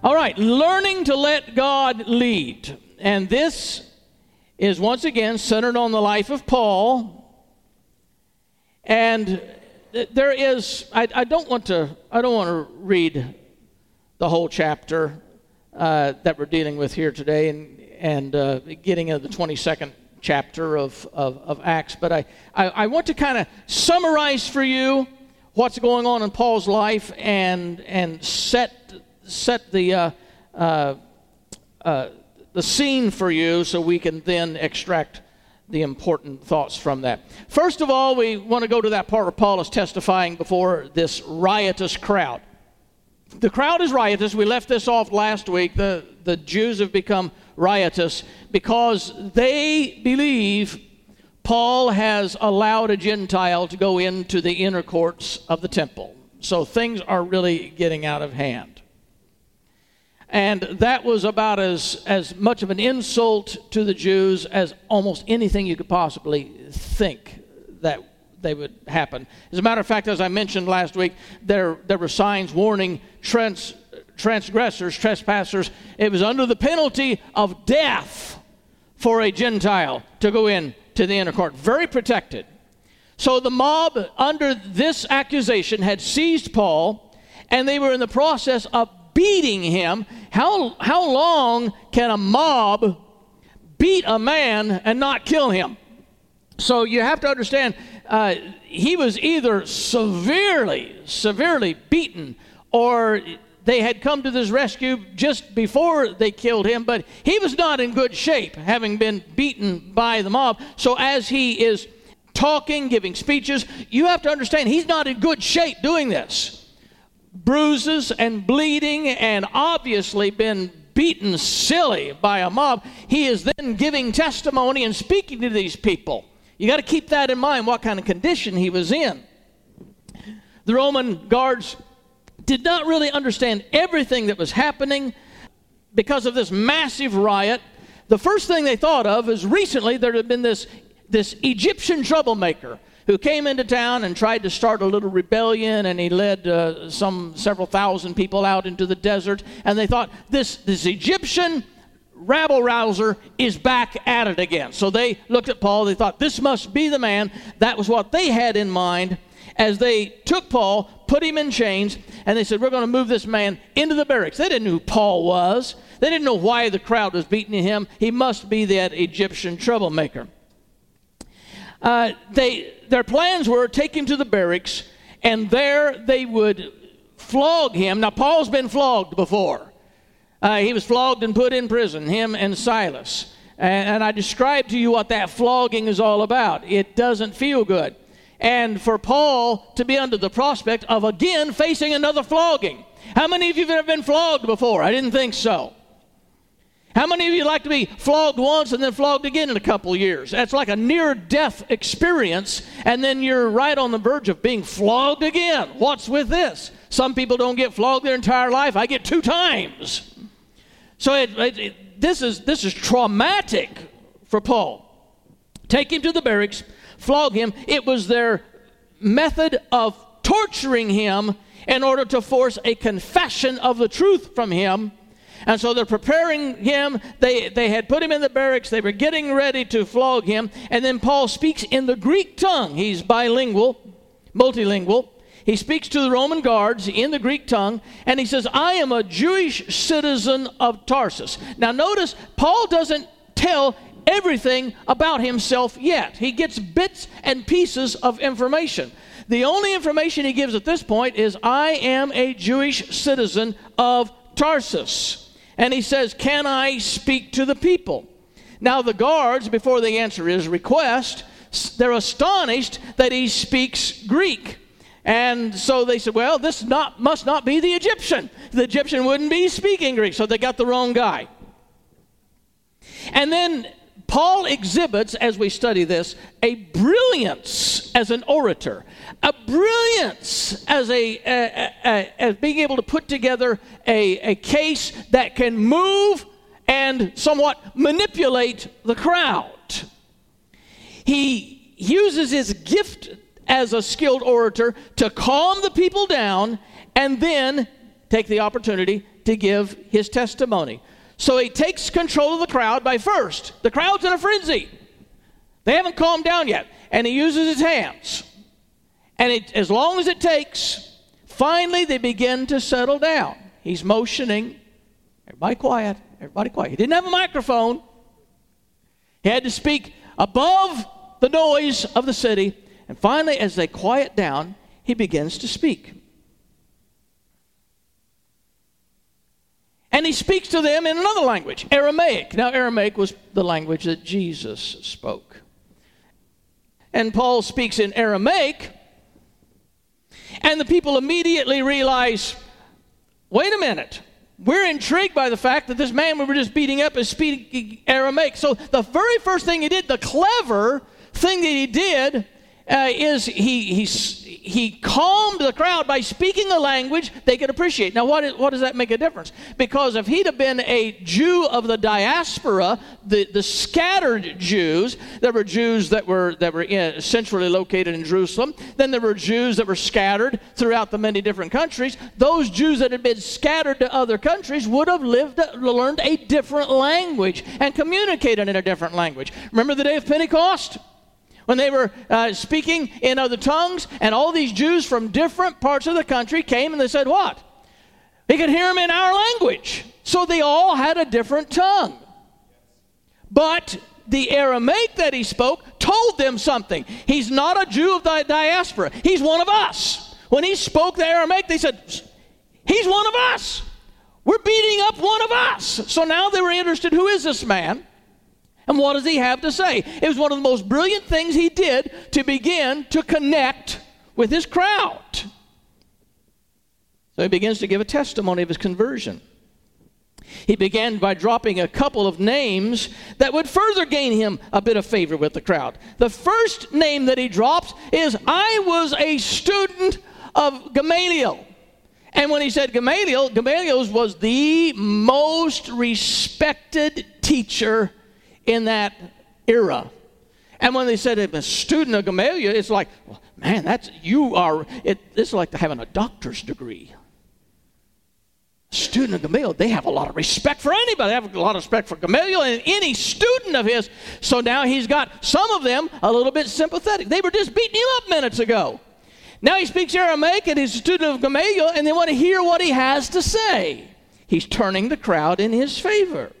All right, learning to let God lead. And this is once again centered on the life of Paul. And there is, I, I don't want to, I don't want to read the whole chapter uh, that we're dealing with here today and, and uh, getting into the 22nd chapter of, of, of Acts, but I, I, I want to kind of summarize for you what's going on in Paul's life and, and set, set the, uh, uh, uh the scene for you so we can then extract the important thoughts from that. First of all, we want to go to that part where Paul is testifying before this riotous crowd. The crowd is riotous. We left this off last week. The, the Jews have become riotous because they believe Paul has allowed a Gentile to go into the inner courts of the temple. So things are really getting out of hand. And that was about as, as much of an insult to the Jews as almost anything you could possibly think that they would happen. As a matter of fact, as I mentioned last week, there, there were signs warning trans, transgressors, trespassers. It was under the penalty of death for a Gentile to go in to the inner court. Very protected. So the mob, under this accusation, had seized Paul, and they were in the process of beating him. How, how long can a mob beat a man and not kill him? So you have to understand, uh, he was either severely, severely beaten, or they had come to this rescue just before they killed him, but he was not in good shape, having been beaten by the mob. So as he is talking, giving speeches, you have to understand he's not in good shape doing this bruises and bleeding and obviously been beaten silly by a mob, he is then giving testimony and speaking to these people. You got to keep that in mind, what kind of condition he was in. The Roman guards did not really understand everything that was happening because of this massive riot. The first thing they thought of is recently there had been this, this Egyptian troublemaker who came into town and tried to start a little rebellion, and he led uh, some several thousand people out into the desert. And they thought, this, this Egyptian rabble rouser is back at it again. So they looked at Paul, they thought, this must be the man. That was what they had in mind as they took Paul, put him in chains, and they said, We're going to move this man into the barracks. They didn't know who Paul was. They didn't know why the crowd was beating him. He must be that Egyptian troublemaker. Uh, they, their plans were take him to the barracks, and there they would flog him. Now, Paul's been flogged before. Uh, he was flogged and put in prison, him and Silas. And, and I described to you what that flogging is all about. It doesn't feel good. And for Paul to be under the prospect of again facing another flogging. How many of you have ever been flogged before? I didn't think so. How many of you like to be flogged once and then flogged again in a couple of years? That's like a near death experience, and then you're right on the verge of being flogged again. What's with this? Some people don't get flogged their entire life. I get two times. So it, it, it, this, is, this is traumatic for Paul. Take him to the barracks, flog him. It was their method of torturing him in order to force a confession of the truth from him and so they're preparing him. They, they had put him in the barracks. They were getting ready to flog him. And then Paul speaks in the Greek tongue. He's bilingual, multilingual. He speaks to the Roman guards in the Greek tongue, and he says, I am a Jewish citizen of Tarsus. Now, notice, Paul doesn't tell everything about himself yet. He gets bits and pieces of information. The only information he gives at this point is, I am a Jewish citizen of Tarsus and he says, Can I speak to the people? Now, the guards, before they answer his request, they're astonished that he speaks Greek. And so they said, well, this not, must not be the Egyptian. The Egyptian wouldn't be speaking Greek, so they got the wrong guy. And then Paul exhibits, as we study this, a brilliance as an orator, a brilliance as, a, a, a, as being able to put together a, a case that can move and somewhat manipulate the crowd. He uses his gift as a skilled orator to calm the people down and then take the opportunity to give his testimony. So he takes control of the crowd by first, the crowd's in a frenzy. They haven't calmed down yet. And he uses his hands. And it, as long as it takes, finally they begin to settle down. He's motioning. Everybody quiet. Everybody quiet. He didn't have a microphone. He had to speak above the noise of the city. And finally, as they quiet down, he begins to speak. And he speaks to them in another language, Aramaic. Now, Aramaic was the language that Jesus spoke. And Paul speaks in Aramaic, and the people immediately realize wait a minute. We're intrigued by the fact that this man we were just beating up is speaking Aramaic. So, the very first thing he did, the clever thing that he did uh, is he, he, he calmed the crowd by speaking a language they could appreciate. Now, what, is, what does that make a difference? Because if he'd have been a Jew of the diaspora, the, the scattered Jews, there were Jews that were, that were in, centrally located in Jerusalem, then there were Jews that were scattered throughout the many different countries. Those Jews that had been scattered to other countries would have lived, learned a different language and communicated in a different language. Remember the day of Pentecost? When they were uh, speaking in other tongues, and all these Jews from different parts of the country came and they said, What? They could hear them in our language. So they all had a different tongue. But the Aramaic that he spoke told them something. He's not a Jew of the diaspora, he's one of us. When he spoke the Aramaic, they said, He's one of us. We're beating up one of us. So now they were interested who is this man? And what does he have to say? It was one of the most brilliant things he did to begin to connect with his crowd. So he begins to give a testimony of his conversion. He began by dropping a couple of names that would further gain him a bit of favor with the crowd. The first name that he drops is I was a student of Gamaliel. And when he said Gamaliel, Gamaliel was the most respected teacher in that era. And when they said I'm a student of Gamaliel, it's like, well, man, that's you are. It, it's like having a doctor's degree. Student of Gamaliel, they have a lot of respect for anybody. They have a lot of respect for Gamaliel and any student of his. So now he's got some of them a little bit sympathetic. They were just beating him up minutes ago. Now he speaks Aramaic and he's a student of Gamaliel, and they want to hear what he has to say. He's turning the crowd in his favor.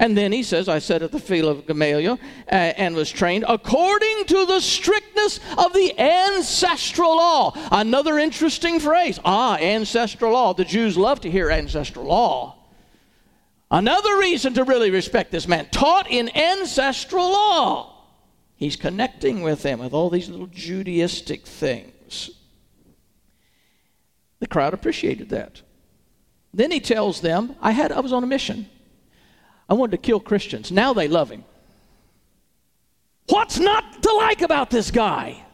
And then he says, I said at the feet of Gamaliel uh, and was trained according to the strictness of the ancestral law. Another interesting phrase. Ah, ancestral law. The Jews love to hear ancestral law. Another reason to really respect this man, taught in ancestral law. He's connecting with them with all these little Judaistic things. The crowd appreciated that. Then he tells them, I had I was on a mission. I wanted to kill Christians. Now they love him. What's not to like about this guy?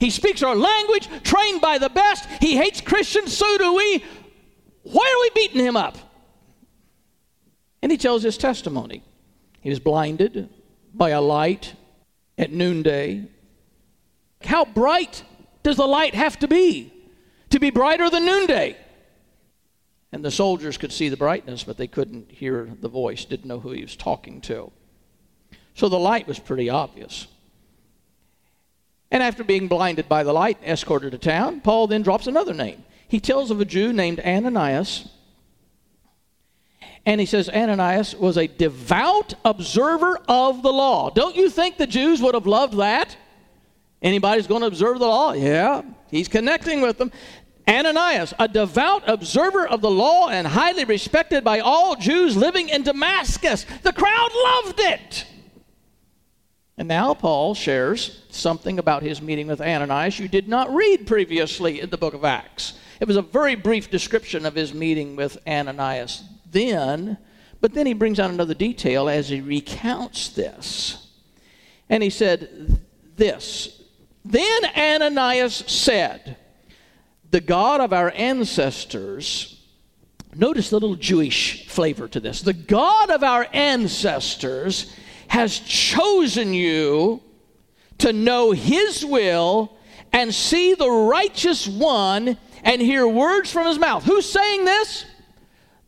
He speaks our language, trained by the best. He hates Christians, so do we. Why are we beating him up? And he tells his testimony. He was blinded by a light at noonday. How bright does the light have to be to be brighter than noonday? And the soldiers could see the brightness, but they couldn't hear the voice, didn't know who he was talking to. So the light was pretty obvious. And after being blinded by the light, escorted to town, Paul then drops another name. He tells of a Jew named Ananias. And he says Ananias was a devout observer of the law. Don't you think the Jews would have loved that? Anybody's going to observe the law? Yeah, he's connecting with them. Ananias, a devout observer of the law and highly respected by all Jews living in Damascus. The crowd loved it. And now Paul shares something about his meeting with Ananias you did not read previously in the book of Acts. It was a very brief description of his meeting with Ananias then, but then he brings out another detail as he recounts this. And he said, This. Then Ananias said, The God of our ancestors, notice the little Jewish flavor to this. The God of our ancestors has chosen you to know his will and see the righteous one and hear words from his mouth. Who's saying this?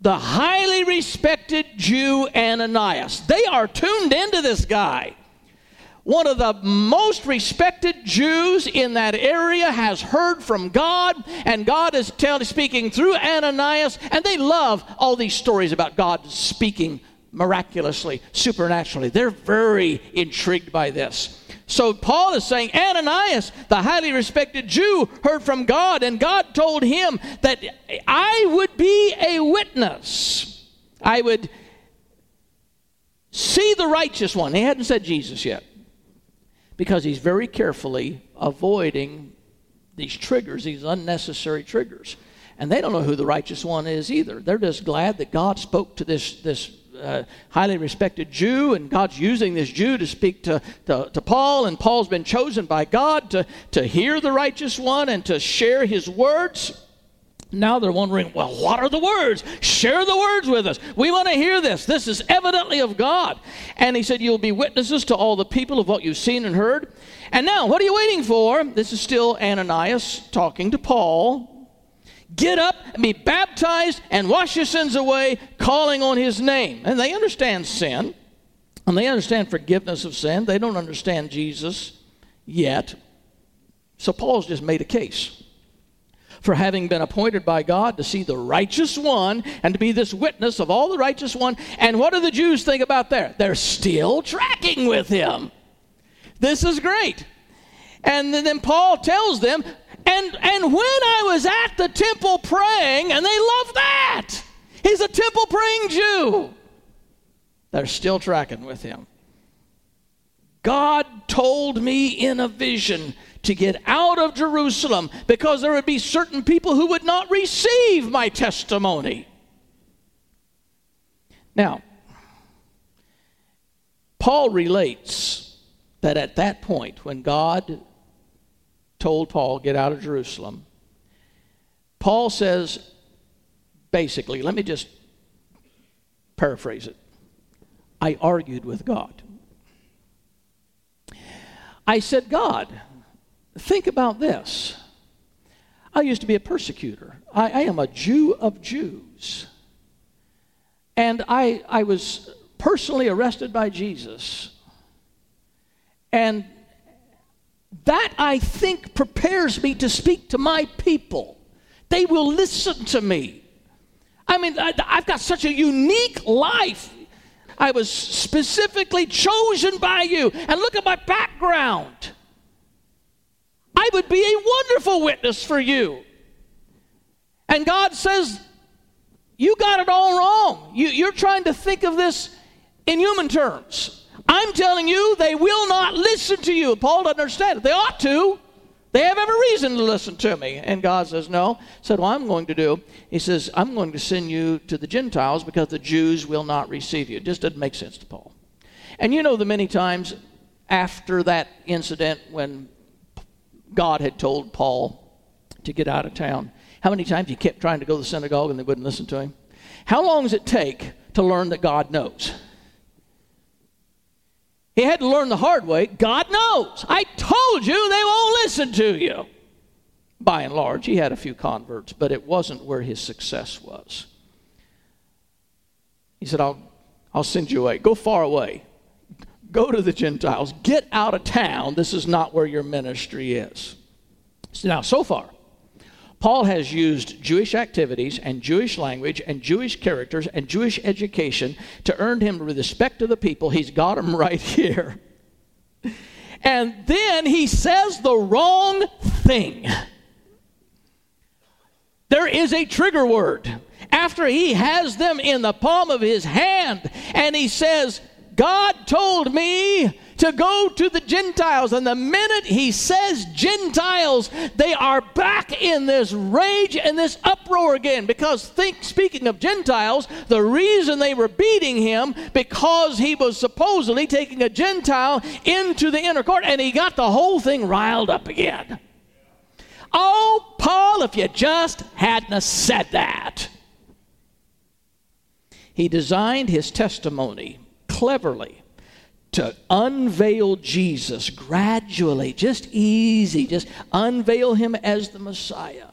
The highly respected Jew Ananias. They are tuned into this guy. One of the most respected Jews in that area has heard from God, and God is telling, speaking through Ananias, and they love all these stories about God speaking miraculously, supernaturally. They're very intrigued by this. So Paul is saying Ananias, the highly respected Jew, heard from God, and God told him that I would be a witness. I would see the righteous one. He hadn't said Jesus yet because he's very carefully avoiding these triggers, these unnecessary triggers. And they don't know who the righteous one is either. They're just glad that God spoke to this, this uh, highly respected Jew, and God's using this Jew to speak to, to, to, Paul, and Paul's been chosen by God to, to hear the righteous one and to share his words. Now they're wondering, well, what are the words? Share the words with us. We want to hear this. This is evidently of God. And he said, You'll be witnesses to all the people of what you've seen and heard. And now, what are you waiting for? This is still Ananias talking to Paul. Get up and be baptized and wash your sins away, calling on his name. And they understand sin, and they understand forgiveness of sin. They don't understand Jesus yet. So Paul's just made a case for having been appointed by God to see the righteous one and to be this witness of all the righteous one. And what do the Jews think about that? They're still tracking with him. This is great. And then Paul tells them, and, and when I was at the temple praying, and they love that, he's a temple praying Jew. They're still tracking with him. God told me in a vision to get out of Jerusalem because there would be certain people who would not receive my testimony. Now, Paul relates that at that point, when God told Paul, Get out of Jerusalem. Paul says, basically, let me just paraphrase it. I argued with God. I said, God, think about this. I used to be a persecutor. I, I am a Jew of Jews. And I, I was personally arrested by Jesus. And that, I think, prepares me to speak to my people. They will listen to me. I mean, I, have got such a unique life. I was specifically chosen by you. And look at my background. I would be a wonderful witness for you. And God says, You got it all wrong. You, you're trying to think of this in human terms. I'm telling you, they will not listen to you. Paul doesn't understand it. They ought to. They have every reason to listen to me. And God says, No. Said, What I'm going to do, He says, I'm going to send you to the Gentiles because the Jews will not receive you. It just doesn't make sense to Paul. And you know the many times after that incident when God had told Paul to get out of town, how many times he kept trying to go to the synagogue and they wouldn't listen to him? How long does it take to learn that God knows? He had to learn the hard way. God knows. I told you they won't listen to you. By and large, he had a few converts, but it wasn't where his success was. He said, I'll, I'll send you away. Go far away. Go to the Gentiles. Get out of town. This is not where your ministry is. Now, so far, Paul has used Jewish activities and Jewish language and Jewish characters and Jewish education to earn him respect of the people. He's got him right here. And then he says the wrong thing. There is a trigger word. After he has them in the palm of his hand and he says, God told me to go to the Gentiles. And the minute he says Gentiles, they are back in this rage and this uproar again. Because think, speaking of Gentiles, the reason they were beating him because he was supposedly taking a Gentile into the inner court, and he got the whole thing riled up again. Oh, Paul, if you just hadn't said that. He designed his testimony cleverly to unveil Jesus gradually, just easy, just unveil him as the Messiah.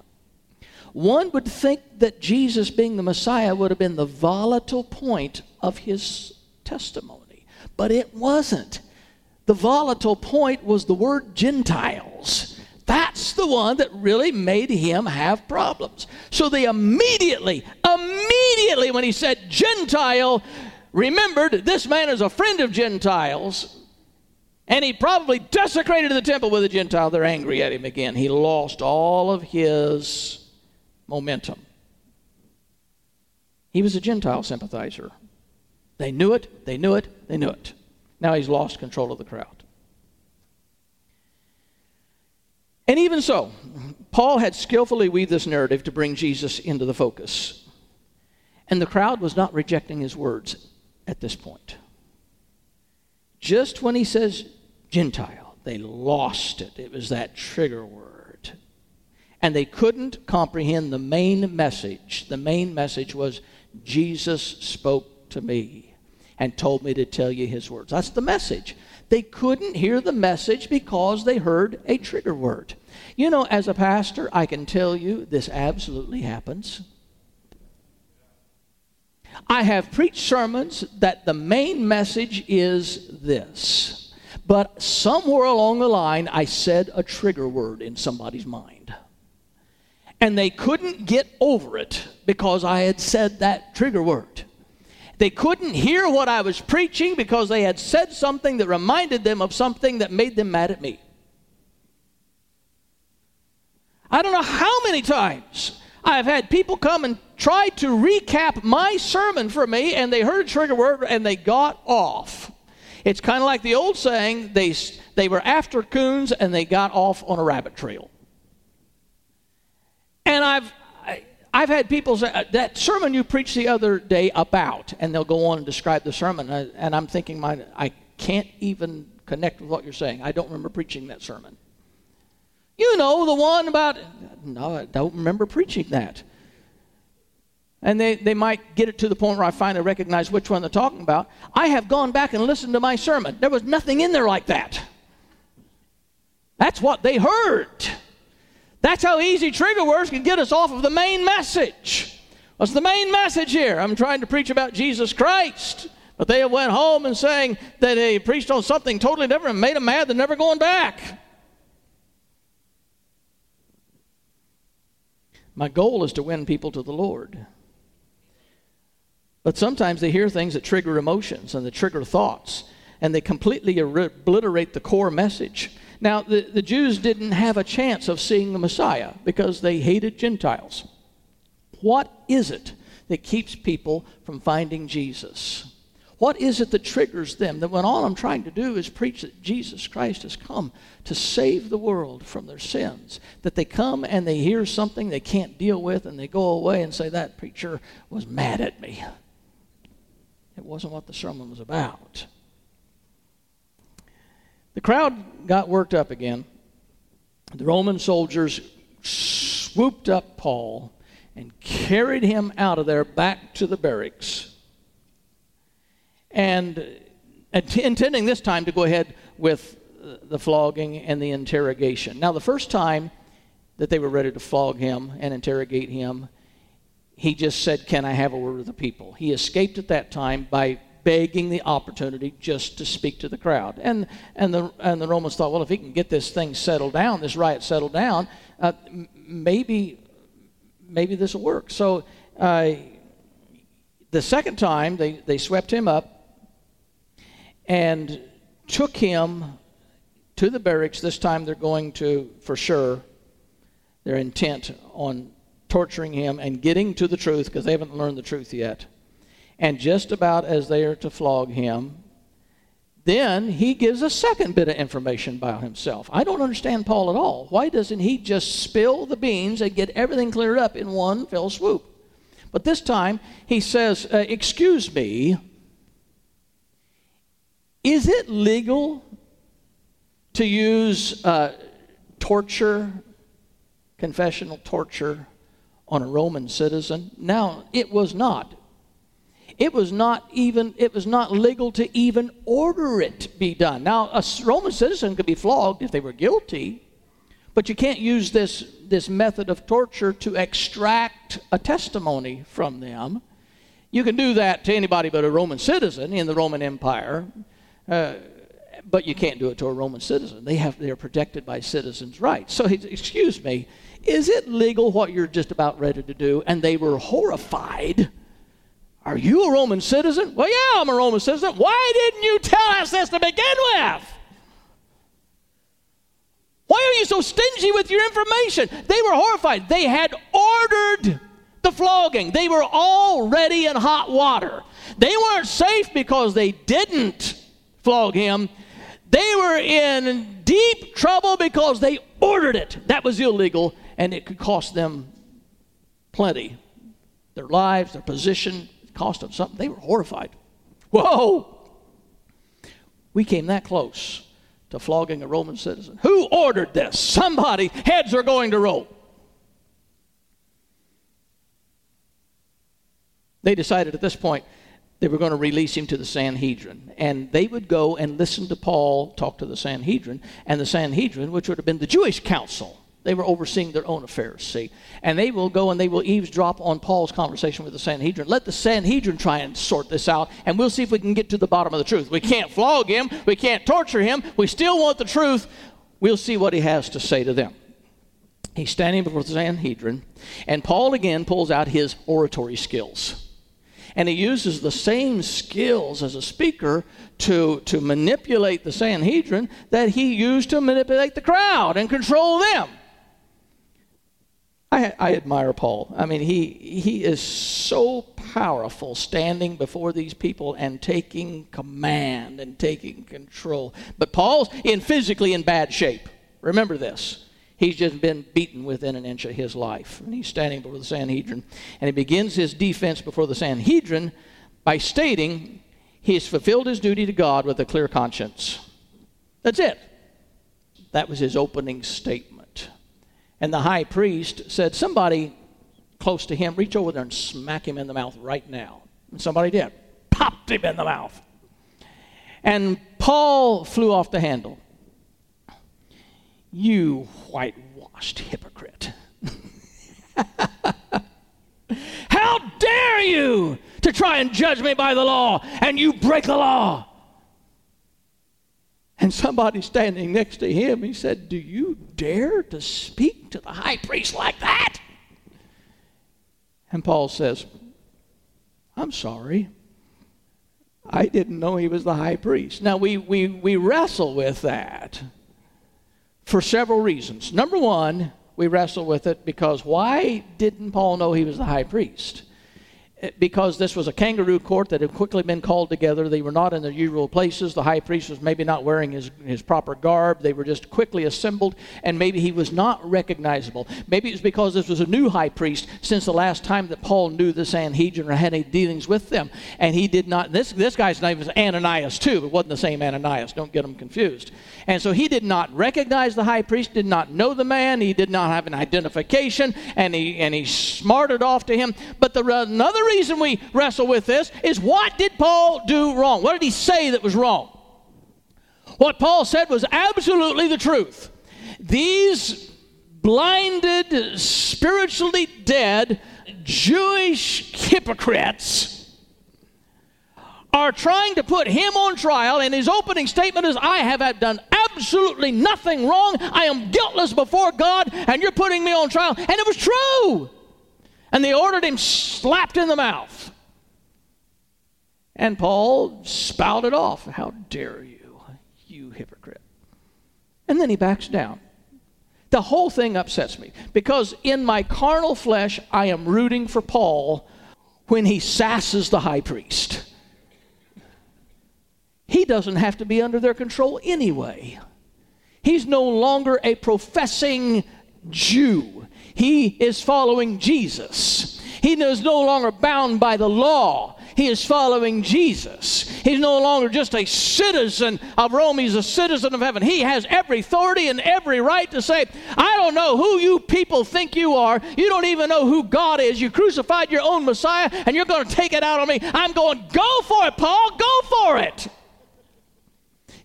One would think that Jesus being the Messiah would have been the volatile point of his testimony, but it wasn't. The volatile point was the word Gentiles. That's the one that really made him have problems. So they immediately, immediately, when he said Gentile, remembered this man is a friend of Gentiles. And he probably desecrated the temple with a Gentile. They're angry at him again. He lost all of his momentum. He was a Gentile sympathizer. They knew it, they knew it, they knew it. Now he's lost control of the crowd. And even so, Paul had skillfully weaved this narrative to bring Jesus into the focus. And the crowd was not rejecting his words at this point. Just when he says Gentile, they lost it. It was that trigger word. And they couldn't comprehend the main message. The main message was Jesus spoke to me and told me to tell you his words. That's the message. They couldn't hear the message because they heard a trigger word. You know, as a pastor, I can tell you this absolutely happens. I have preached sermons that the main message is this, but somewhere along the line, I said a trigger word in somebody's mind. And they couldn't get over it because I had said that trigger word. They couldn't hear what I was preaching because they had said something that reminded them of something that made them mad at me. I don't know how many times I've had people come and try to recap my sermon for me, and they heard a trigger word and they got off. It's kind of like the old saying they, they were after coons and they got off on a rabbit trail. And I've, I've had people say, uh, that sermon you preached the other day about, and they'll go on and describe the sermon. And I'm thinking, my, I can't even connect with what you're saying. I don't remember preaching that sermon. You know, the one about, no, I don't remember preaching that. And they, they might get it to the point where I finally recognize which one they're talking about. I have gone back and listened to my sermon. There was nothing in there like that. That's what they heard. That's how easy trigger words can get us off of the main message. What's the main message here? I'm trying to preach about Jesus Christ. But they went home and saying that he preached on something totally different and made them mad, they're never going back. My goal is to win people to the Lord. But sometimes they hear things that trigger emotions and that trigger thoughts, and they completely obliterate the core message. Now, the, the Jews didn't have a chance of seeing the Messiah because they hated Gentiles. What is it that keeps people from finding Jesus? What is it that triggers them? That when all I'm trying to do is preach that Jesus Christ has come to save the world from their sins, that they come and they hear something they can't deal with and they go away and say, That preacher was mad at me. It wasn't what the sermon was about. The crowd got worked up again. The Roman soldiers swooped up Paul and carried him out of there back to the barracks. And intending this time to go ahead with the flogging and the interrogation. Now, the first time that they were ready to flog him and interrogate him, he just said, Can I have a word with the people? He escaped at that time by begging the opportunity just to speak to the crowd. And, and, the, and the Romans thought, well, if he can get this thing settled down, this riot settled down, uh, maybe, maybe this will work. So uh, the second time, they, they swept him up and took him to the barracks. This time they're going to, for sure, they're intent on torturing him and getting to the truth because they haven't learned the truth yet. And just about as they are to flog him, then he gives a second bit of information about himself. I don't understand Paul at all. Why doesn't he just spill the beans and get everything cleared up in one fell swoop? But this time he says, uh, Excuse me, is it legal to use uh, torture, confessional torture, on a Roman citizen? Now, it was not. It was not even, it was not legal to even order it be done. Now, a Roman citizen could be flogged if they were guilty, but you can't use this, this method of torture to extract a testimony from them. You can do that to anybody but a Roman citizen in the Roman Empire, uh, but you can't do it to a Roman citizen. They have, they're protected by citizens' rights. So, excuse me, is it legal what you're just about ready to do? And they were horrified are you a Roman citizen? Well, yeah, I'm a Roman citizen. Why didn't you tell us this to begin with? Why are you so stingy with your information? They were horrified. They had ordered the flogging, they were already in hot water. They weren't safe because they didn't flog him. They were in deep trouble because they ordered it. That was illegal, and it could cost them plenty their lives, their position, cost them something. They were horrified. Whoa! We came that close to flogging a Roman citizen. Who ordered this? Somebody. Heads are going to roll. They decided at this point they were going to release him to the Sanhedrin. And they would go and listen to Paul talk to the Sanhedrin. And the Sanhedrin, which would have been the Jewish council, they were overseeing their own affairs, see. And they will go and they will eavesdrop on Paul's conversation with the Sanhedrin. Let the Sanhedrin try and sort this out, and we'll see if we can get to the bottom of the truth. We can't flog him, we can't torture him, we still want the truth. We'll see what he has to say to them. He's standing before the Sanhedrin, and Paul again pulls out his oratory skills. And he uses the same skills as a speaker to, to manipulate the Sanhedrin that he used to manipulate the crowd and control them. I, I admire Paul. I mean, he, he is so powerful standing before these people and taking command and taking control. But Paul's in physically in bad shape. Remember this. He's just been beaten within an inch of his life. And he's standing before the Sanhedrin. And he begins his defense before the Sanhedrin by stating he has fulfilled his duty to God with a clear conscience. That's it. That was his opening statement. And the high priest said, Somebody close to him, reach over there and smack him in the mouth right now. And somebody did. Popped him in the mouth. And Paul flew off the handle. You whitewashed hypocrite. How dare you to try and judge me by the law and you break the law? And somebody standing next to him, he said, Do you dare to speak to the high priest like that? And Paul says, I'm sorry. I didn't know he was the high priest. Now, we, we, we wrestle with that for several reasons. Number one, we wrestle with it because why didn't Paul know he was the high priest? Because this was a kangaroo court that had quickly been called together. They were not in their usual places. The high priest was maybe not wearing his, his proper garb. They were just quickly assembled, and maybe he was not recognizable. Maybe it was because this was a new high priest since the last time that Paul knew the Sanhedrin or had any dealings with them. And he did not, this, this guy's name was Ananias too, but wasn't the same Ananias. Don't get them confused. And so he did not recognize the high priest, did not know the man, he did not have an identification, and he, and he smarted off to him. But the, another reason we wrestle with this is what did Paul do wrong? What did he say that was wrong? What Paul said was absolutely the truth. These blinded, spiritually dead Jewish hypocrites are trying to put him on trial, and his opening statement is, I have done absolutely nothing wrong. I am guiltless before God, and you're putting me on trial. And it was true and they ordered him slapped in the mouth. And Paul spouted off, How dare you, you hypocrite. And then he backs down. The whole thing upsets me because in my carnal flesh, I am rooting for Paul when he sasses the high priest. He doesn't have to be under their control anyway. He's no longer a professing Jew, he is following Jesus. He is no longer bound by the law. He is following Jesus. He's no longer just a citizen of Rome, he's a citizen of heaven. He has every authority and every right to say, I don't know who you people think you are. You don't even know who God is. You crucified your own Messiah and you're going to take it out on me. I'm going, go for it, Paul, go for it.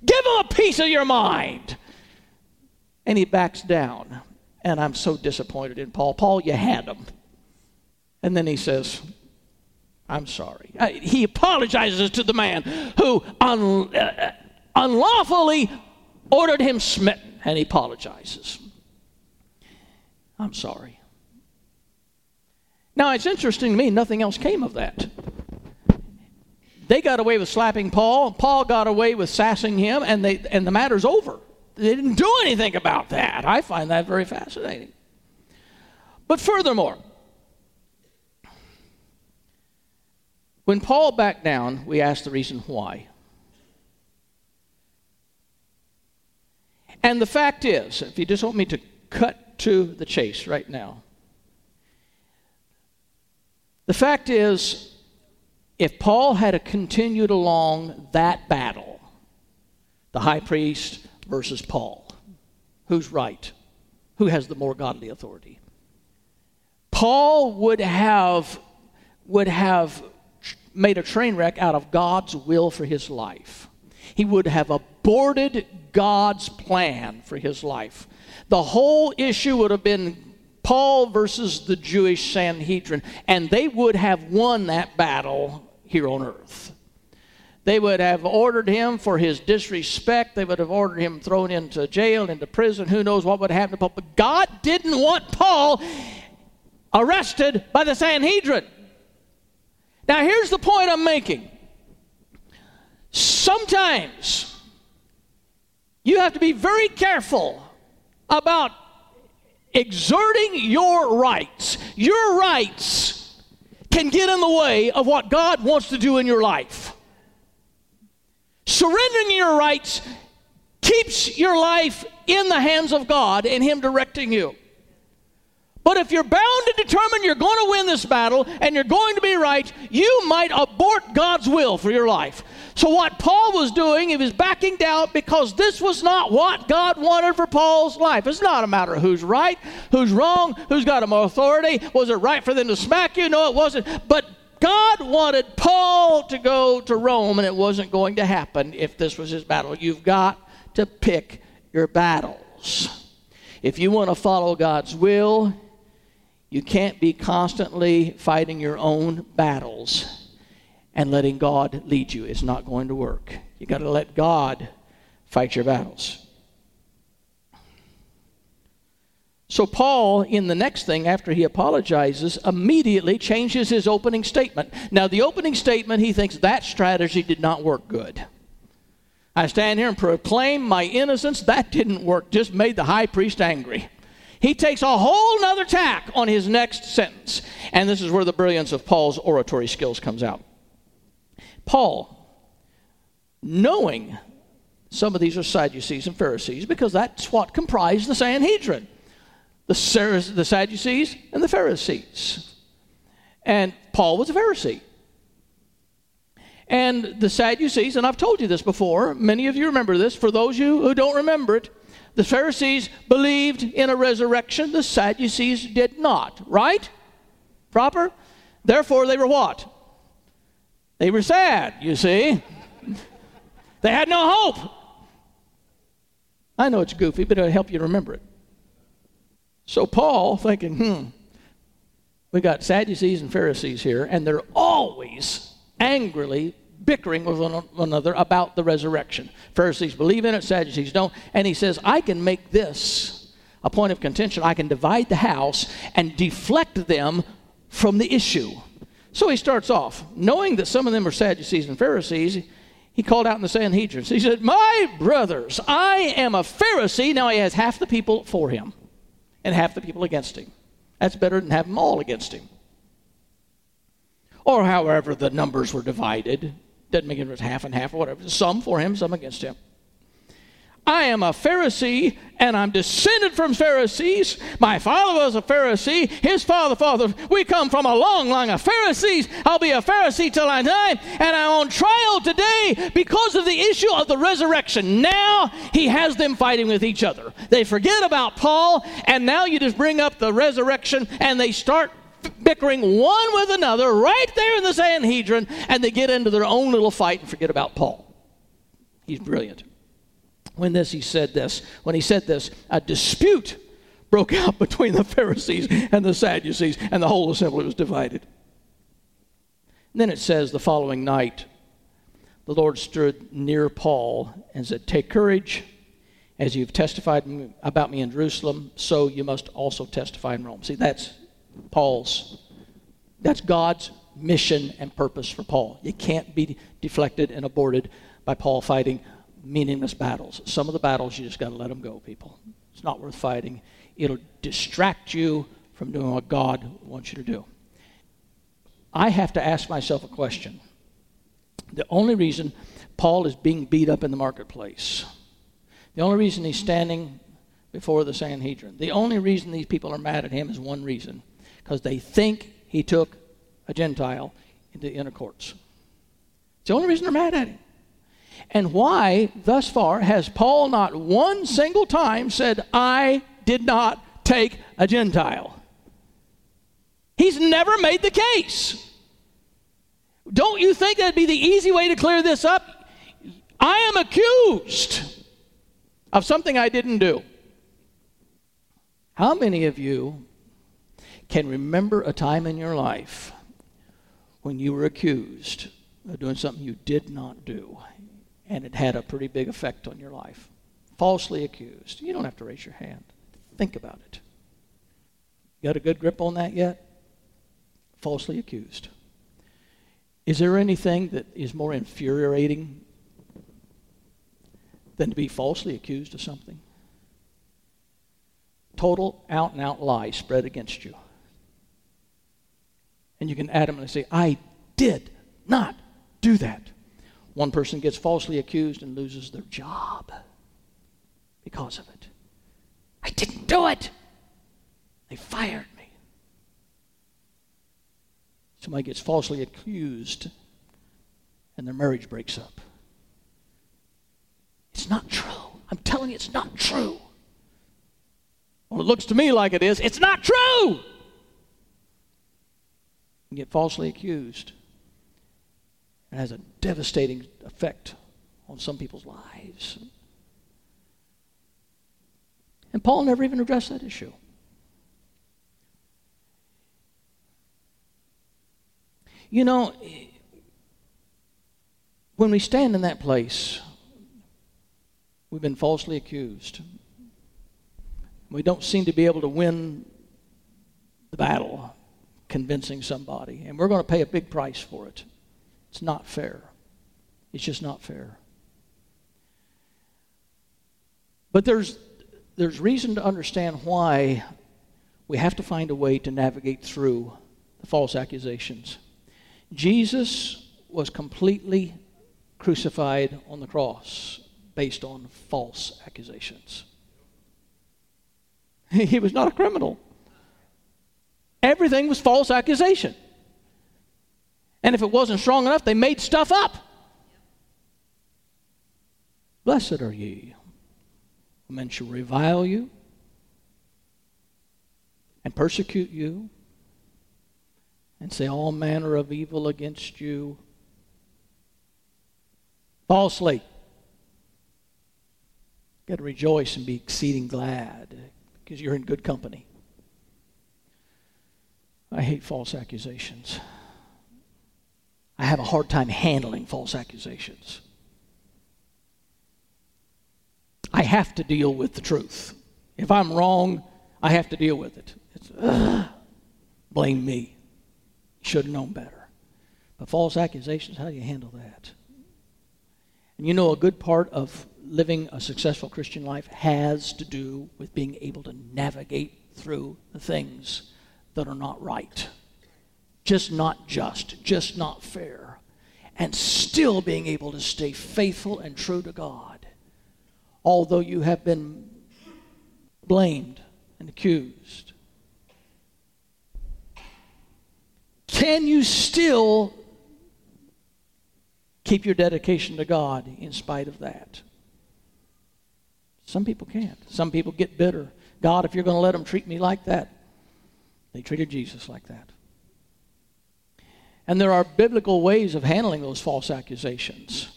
Give him a piece of your mind. And he backs down. And I'm so disappointed in Paul. Paul, you had him. And then he says, I'm sorry. He apologizes to the man who un, uh, unlawfully ordered him smitten, and he apologizes. I'm sorry. Now, it's interesting to me, nothing else came of that. They got away with slapping Paul. Paul got away with sassing him, and, they, and the matter's over. They didn't do anything about that. I find that very fascinating. But furthermore, when Paul backed down, we asked the reason why. And the fact is, if you just want me to cut to the chase right now, the fact is, if Paul had continued along that battle, the high priest versus Paul, who's right? Who has the more godly authority? Paul would have would have made a train wreck out of God's will for his life. He would have aborted God's plan for his life. The whole issue would have been Paul versus the Jewish Sanhedrin, and they would have won that battle here on earth. They would have ordered him for his disrespect. They would have ordered him thrown into jail, into prison. Who knows what would happen to Paul? But God didn't want Paul arrested by the Sanhedrin. Now, here's the point I'm making. Sometimes you have to be very careful about exerting your rights. Your rights can get in the way of what God wants to do in your life. Surrendering your rights keeps your life in the hands of God and Him directing you. But if you're bound and determined you're going to win this battle and you're going to be right, you might abort God's will for your life. So, what Paul was doing, he was backing down because this was not what God wanted for Paul's life. It's not a matter of who's right, who's wrong, who's got more authority. Was it right for them to smack you? No, it wasn't. But God wanted Paul to go to Rome, and it wasn't going to happen if this was his battle. You've got to pick your battles. If you want to follow God's will, you can't be constantly fighting your own battles and letting God lead you. It's not going to work. You got to let God fight your battles. So, Paul, in the next thing, after he apologizes, immediately changes his opening statement. Now, the opening statement, he thinks that strategy did not work good. I stand here and proclaim my innocence. That didn't work, just made the high priest angry. He takes a whole nother tack on his next sentence. And this is where the brilliance of Paul's oratory skills comes out. Paul, knowing some of these are Sadducees and Pharisees, because that's what comprised the Sanhedrin the, Sadducees and the Pharisees. And Paul was a Pharisee. And the Sadducees, and I've told you this before, many of you remember this. For those of you who don't remember it, the Pharisees believed in a resurrection, the Sadducees did not, right? Proper? Therefore, they were what? They were sad, you see. they had no hope. I know it's goofy, but it'll help you remember it. So, Paul, thinking, hmm, we got Sadducees and Pharisees here, and they're always angrily bickering with one another about the resurrection. Pharisees believe in it, Sadducees don't. And he says, I can make this a point of contention. I can divide the house and deflect them from the issue. So he starts off, knowing that some of them are Sadducees and Pharisees. He called out in the Sanhedrin. He said, My brothers, I am a Pharisee. Now he has half the people for him and half the people against him. That's better than having them all against him. Or however the numbers were divided Doesn't make it half and half or whatever. Some for him, some against him. I am a Pharisee and I'm descended from Pharisees. My father was a Pharisee. His father, father, we come from a long line of Pharisees. I'll be a Pharisee till I die. And I'm on trial today because of the issue of the resurrection. Now he has them fighting with each other. They forget about Paul, and now you just bring up the resurrection and they start bickering one with another right there in the Sanhedrin, and they get into their own little fight and forget about Paul. He's brilliant when this he said this. When he said this a dispute broke out between the pharisees and the sadducees and the whole assembly was divided. And then it says the following night the lord stood near paul and said take courage. As you've testified about me in jerusalem so you must also testify in rome. See that's paul's that's god's mission and purpose for paul. You can't be deflected and aborted by paul fighting meaningless battles. Some of the battles you just got to let them go, people. It's not worth fighting. It'll distract you from doing what God wants you to do. I have to ask myself a question. The only reason Paul is being beat up in the marketplace, the only reason he's standing before the Sanhedrin, the only reason these people are mad at him is one reason because they think he took a Gentile into the inner courts. It's the only reason they're mad at him. And why, thus far, has Paul not one single time said, I did not take a Gentile? He's never made the case. Don't you think that'd be the easy way to clear this up? I am accused of something I didn't do. How many of you can remember a time in your life when you were accused of doing something you did not do? And it had a pretty big effect on your life. Falsely accused. You don't have to raise your hand. Think about it. Got a good grip on that yet? Falsely accused. Is there anything that is more infuriating than to be falsely accused of something? Total out and out lie spread against you. And you can adamantly say, I did not do that. One person gets falsely accused and loses their job because of it. I didn't do it. They fired me. Somebody gets falsely accused and their marriage breaks up. It's not true. I'm telling you, it's not true. Well, it looks to me like it is. It's not true. You get falsely accused. It has a devastating effect on some people's lives. And Paul never even addressed that issue. You know, when we stand in that place, we've been falsely accused. We don't seem to be able to win the battle convincing somebody, and we're going to pay a big price for it. It's not fair. It's just not fair. But there's, there's reason to understand why we have to find a way to navigate through the false accusations. Jesus was completely crucified on the cross based on false accusations. He was not a criminal. Everything was false accusation. And if it wasn't strong enough, they made stuff up. Blessed are ye when men shall revile you and persecute you and say all manner of evil against you falsely. You've got to rejoice and be exceeding glad because you're in good company. I hate false accusations. I have a hard time handling false accusations. I have to deal with the truth. If I'm wrong, I have to deal with it. It's, uh, blame me. Should have known better. But false accusations, how do you handle that? And you know, a good part of living a successful Christian life has to do with being able to navigate through the things that are not right just not just, just not fair. and still being able to stay faithful and true to God, although you have been blamed and accused. Can you still keep your dedication to God in spite of that? Some people can't. Some people get bitter. God, if you're going to let them treat me like that, they treated Jesus like that. And there are biblical ways of handling those false accusations.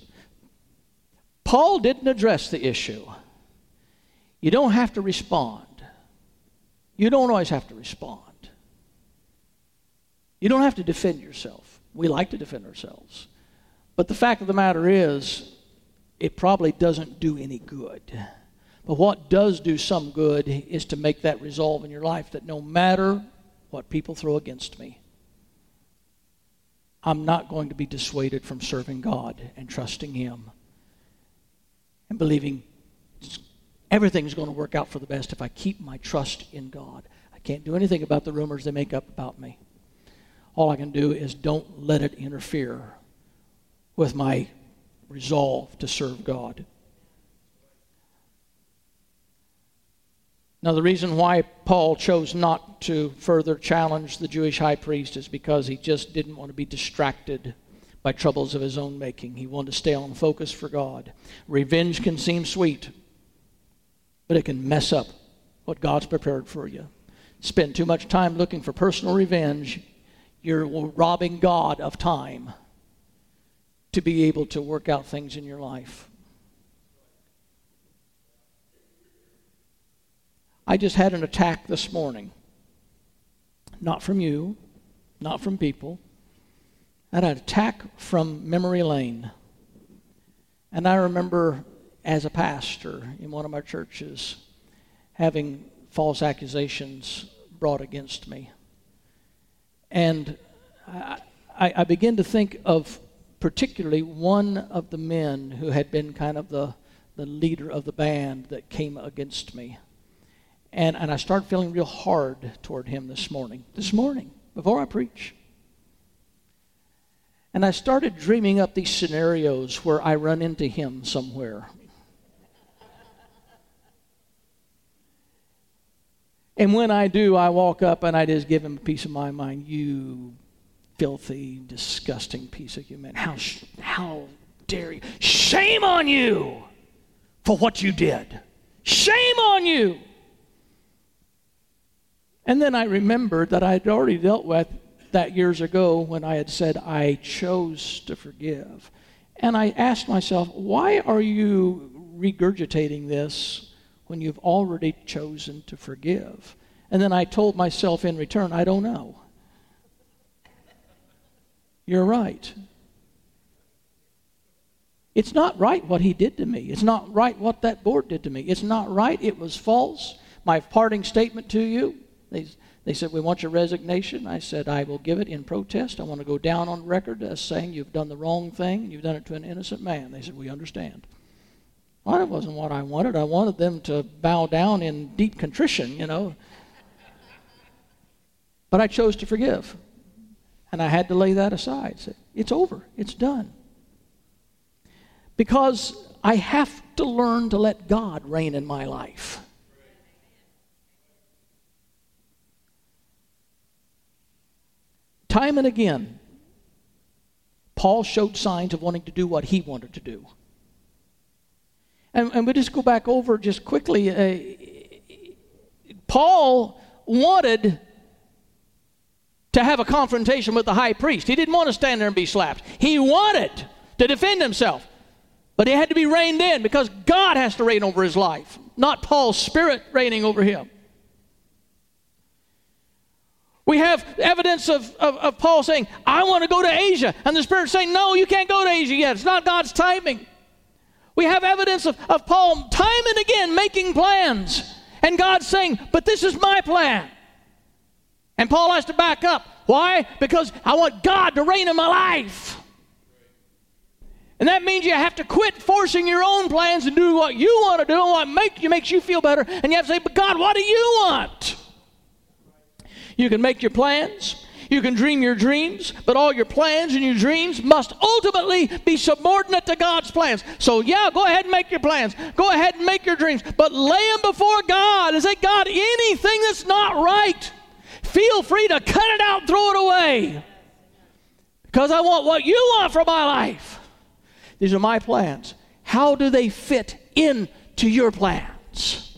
Paul didn't address the issue. You don't have to respond. You don't always have to respond. You don't have to defend yourself. We like to defend ourselves. But the fact of the matter is, it probably doesn't do any good. But what does do some good is to make that resolve in your life that no matter what people throw against me, I'm not going to be dissuaded from serving God and trusting Him and believing everything's going to work out for the best if I keep my trust in God. I can't do anything about the rumors they make up about me. All I can do is don't let it interfere with my resolve to serve God. Now, the reason why Paul chose not to further challenge the Jewish high priest is because he just didn't want to be distracted by troubles of his own making. He wanted to stay on focus for God. Revenge can seem sweet, but it can mess up what God's prepared for you. Spend too much time looking for personal revenge, you're robbing God of time to be able to work out things in your life. I just had an attack this morning. Not from you, not from people. I had an attack from memory lane. And I remember as a pastor in one of my churches having false accusations brought against me. And I, I, began to think of particularly one of the men who had been kind of the, the leader of the band that came against me. And, and I started feeling real hard toward him this morning. This morning, before I preach. And I started dreaming up these scenarios where I run into him somewhere. And when I do, I walk up and I just give him a piece of my mind. You filthy, disgusting piece of human. How, how dare you? Shame on you for what you did. Shame on you. And then I remembered that I had already dealt with that years ago when I had said, I chose to forgive. And I asked myself, why are you regurgitating this when you've already chosen to forgive? And then I told myself in return, I don't know. You're right. It's not right what he did to me. It's not right what that board did to me. It's not right. It was false. My parting statement to you they, they said, We want your resignation. I said, I will give it in protest. I want to go down on record as saying you've done the wrong thing. You've done it to an innocent man. They said, We understand. Well, that wasn't what I wanted. I wanted them to bow down in deep contrition, you know. But I chose to forgive. And I had to lay that aside. Say, it's over. It's done. Because I have to learn to let God reign in my life. Time and again, Paul showed signs of wanting to do what he wanted to do. And, and we just go back over just quickly. Uh, Paul wanted to have a confrontation with the high priest. He didn't want to stand there and be slapped. He wanted to defend himself. But he had to be reined in because God has to reign over his life, not Paul's spirit reigning over him. We have evidence of, of, of, Paul saying, I want to go to Asia. And the Spirit saying, No, you can't go to Asia yet. It's not God's timing. We have evidence of, of Paul time and again making plans. And God saying, But this is my plan. And Paul has to back up. Why? Because I want God to reign in my life. And that means you have to quit forcing your own plans and do what you want to do and what make, you makes you feel better. And you have to say, But God, what do you want? You can make your plans. You can dream your dreams, but all your plans and your dreams must ultimately be subordinate to God's plans. So, yeah, go ahead and make your plans. Go ahead and make your dreams, but lay them before God and say, God, anything that's not right, feel free to cut it out, throw it away. Because I want what you want for my life. These are my plans. How do they fit into your plans?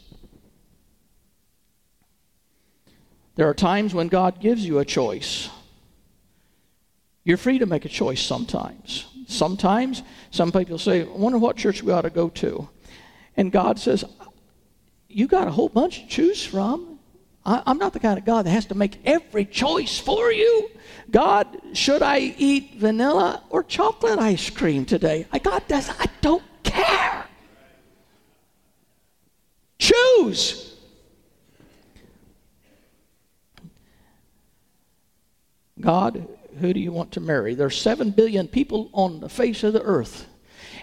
There are times when God gives you a choice. You're free to make a choice sometimes. Sometimes, some people say, I wonder what church we ought to go to. And God says, You got a whole bunch to choose from. I, am not the kind of God that has to make every choice for you. God, should I eat vanilla or chocolate ice cream today? I God does I don't care. Choose. God, who do you want to marry? There's 7 billion people on the face of the earth.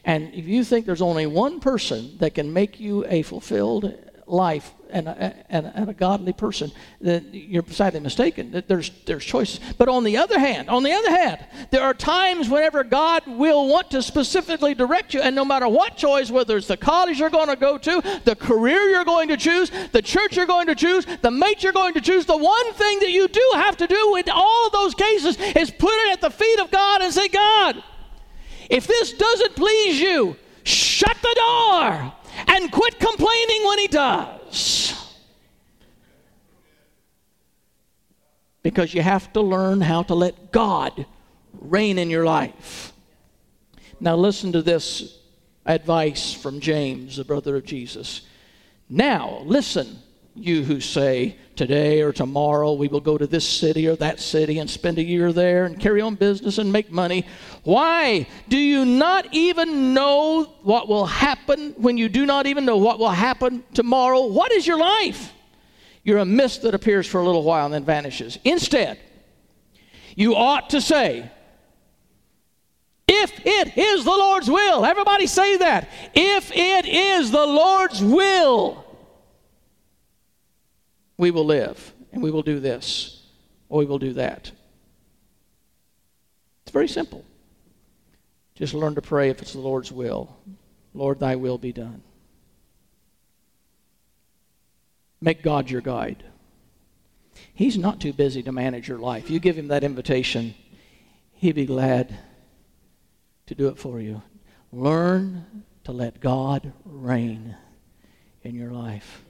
And if you think there's only one person that can make you a fulfilled life and a, and, and a godly person, that you're sadly mistaken. There's, there's choices. But on the other hand, on the other hand, there are times whenever God will want to specifically direct you, and no matter what choice, whether it's the college you're going to go to, the career you're going to choose, the church you're going to choose, the mate you're going to choose, the one thing that you do have to do in all of those cases is put it at the feet of God and say, God, if this doesn't please you, shut the door and quit complaining when he does. Because you have to learn how to let God reign in your life. Now, listen to this advice from James, the brother of Jesus. Now, listen, you who say, today or tomorrow we will go to this city or that city and spend a year there and carry on business and make money. Why? Do you not even know what will happen when you do not even know what will happen tomorrow? What is your life? You're a mist that appears for a little while and then vanishes. Instead, you ought to say, if it is the Lord's will, everybody say that. If it is the Lord's will, we will live and we will do this or we will do that. It's very simple. Just learn to pray if it's the Lord's will. Lord, thy will be done. Make God your guide. He's not too busy to manage your life. You give him that invitation, he'd be glad to do it for you. Learn to let God reign in your life.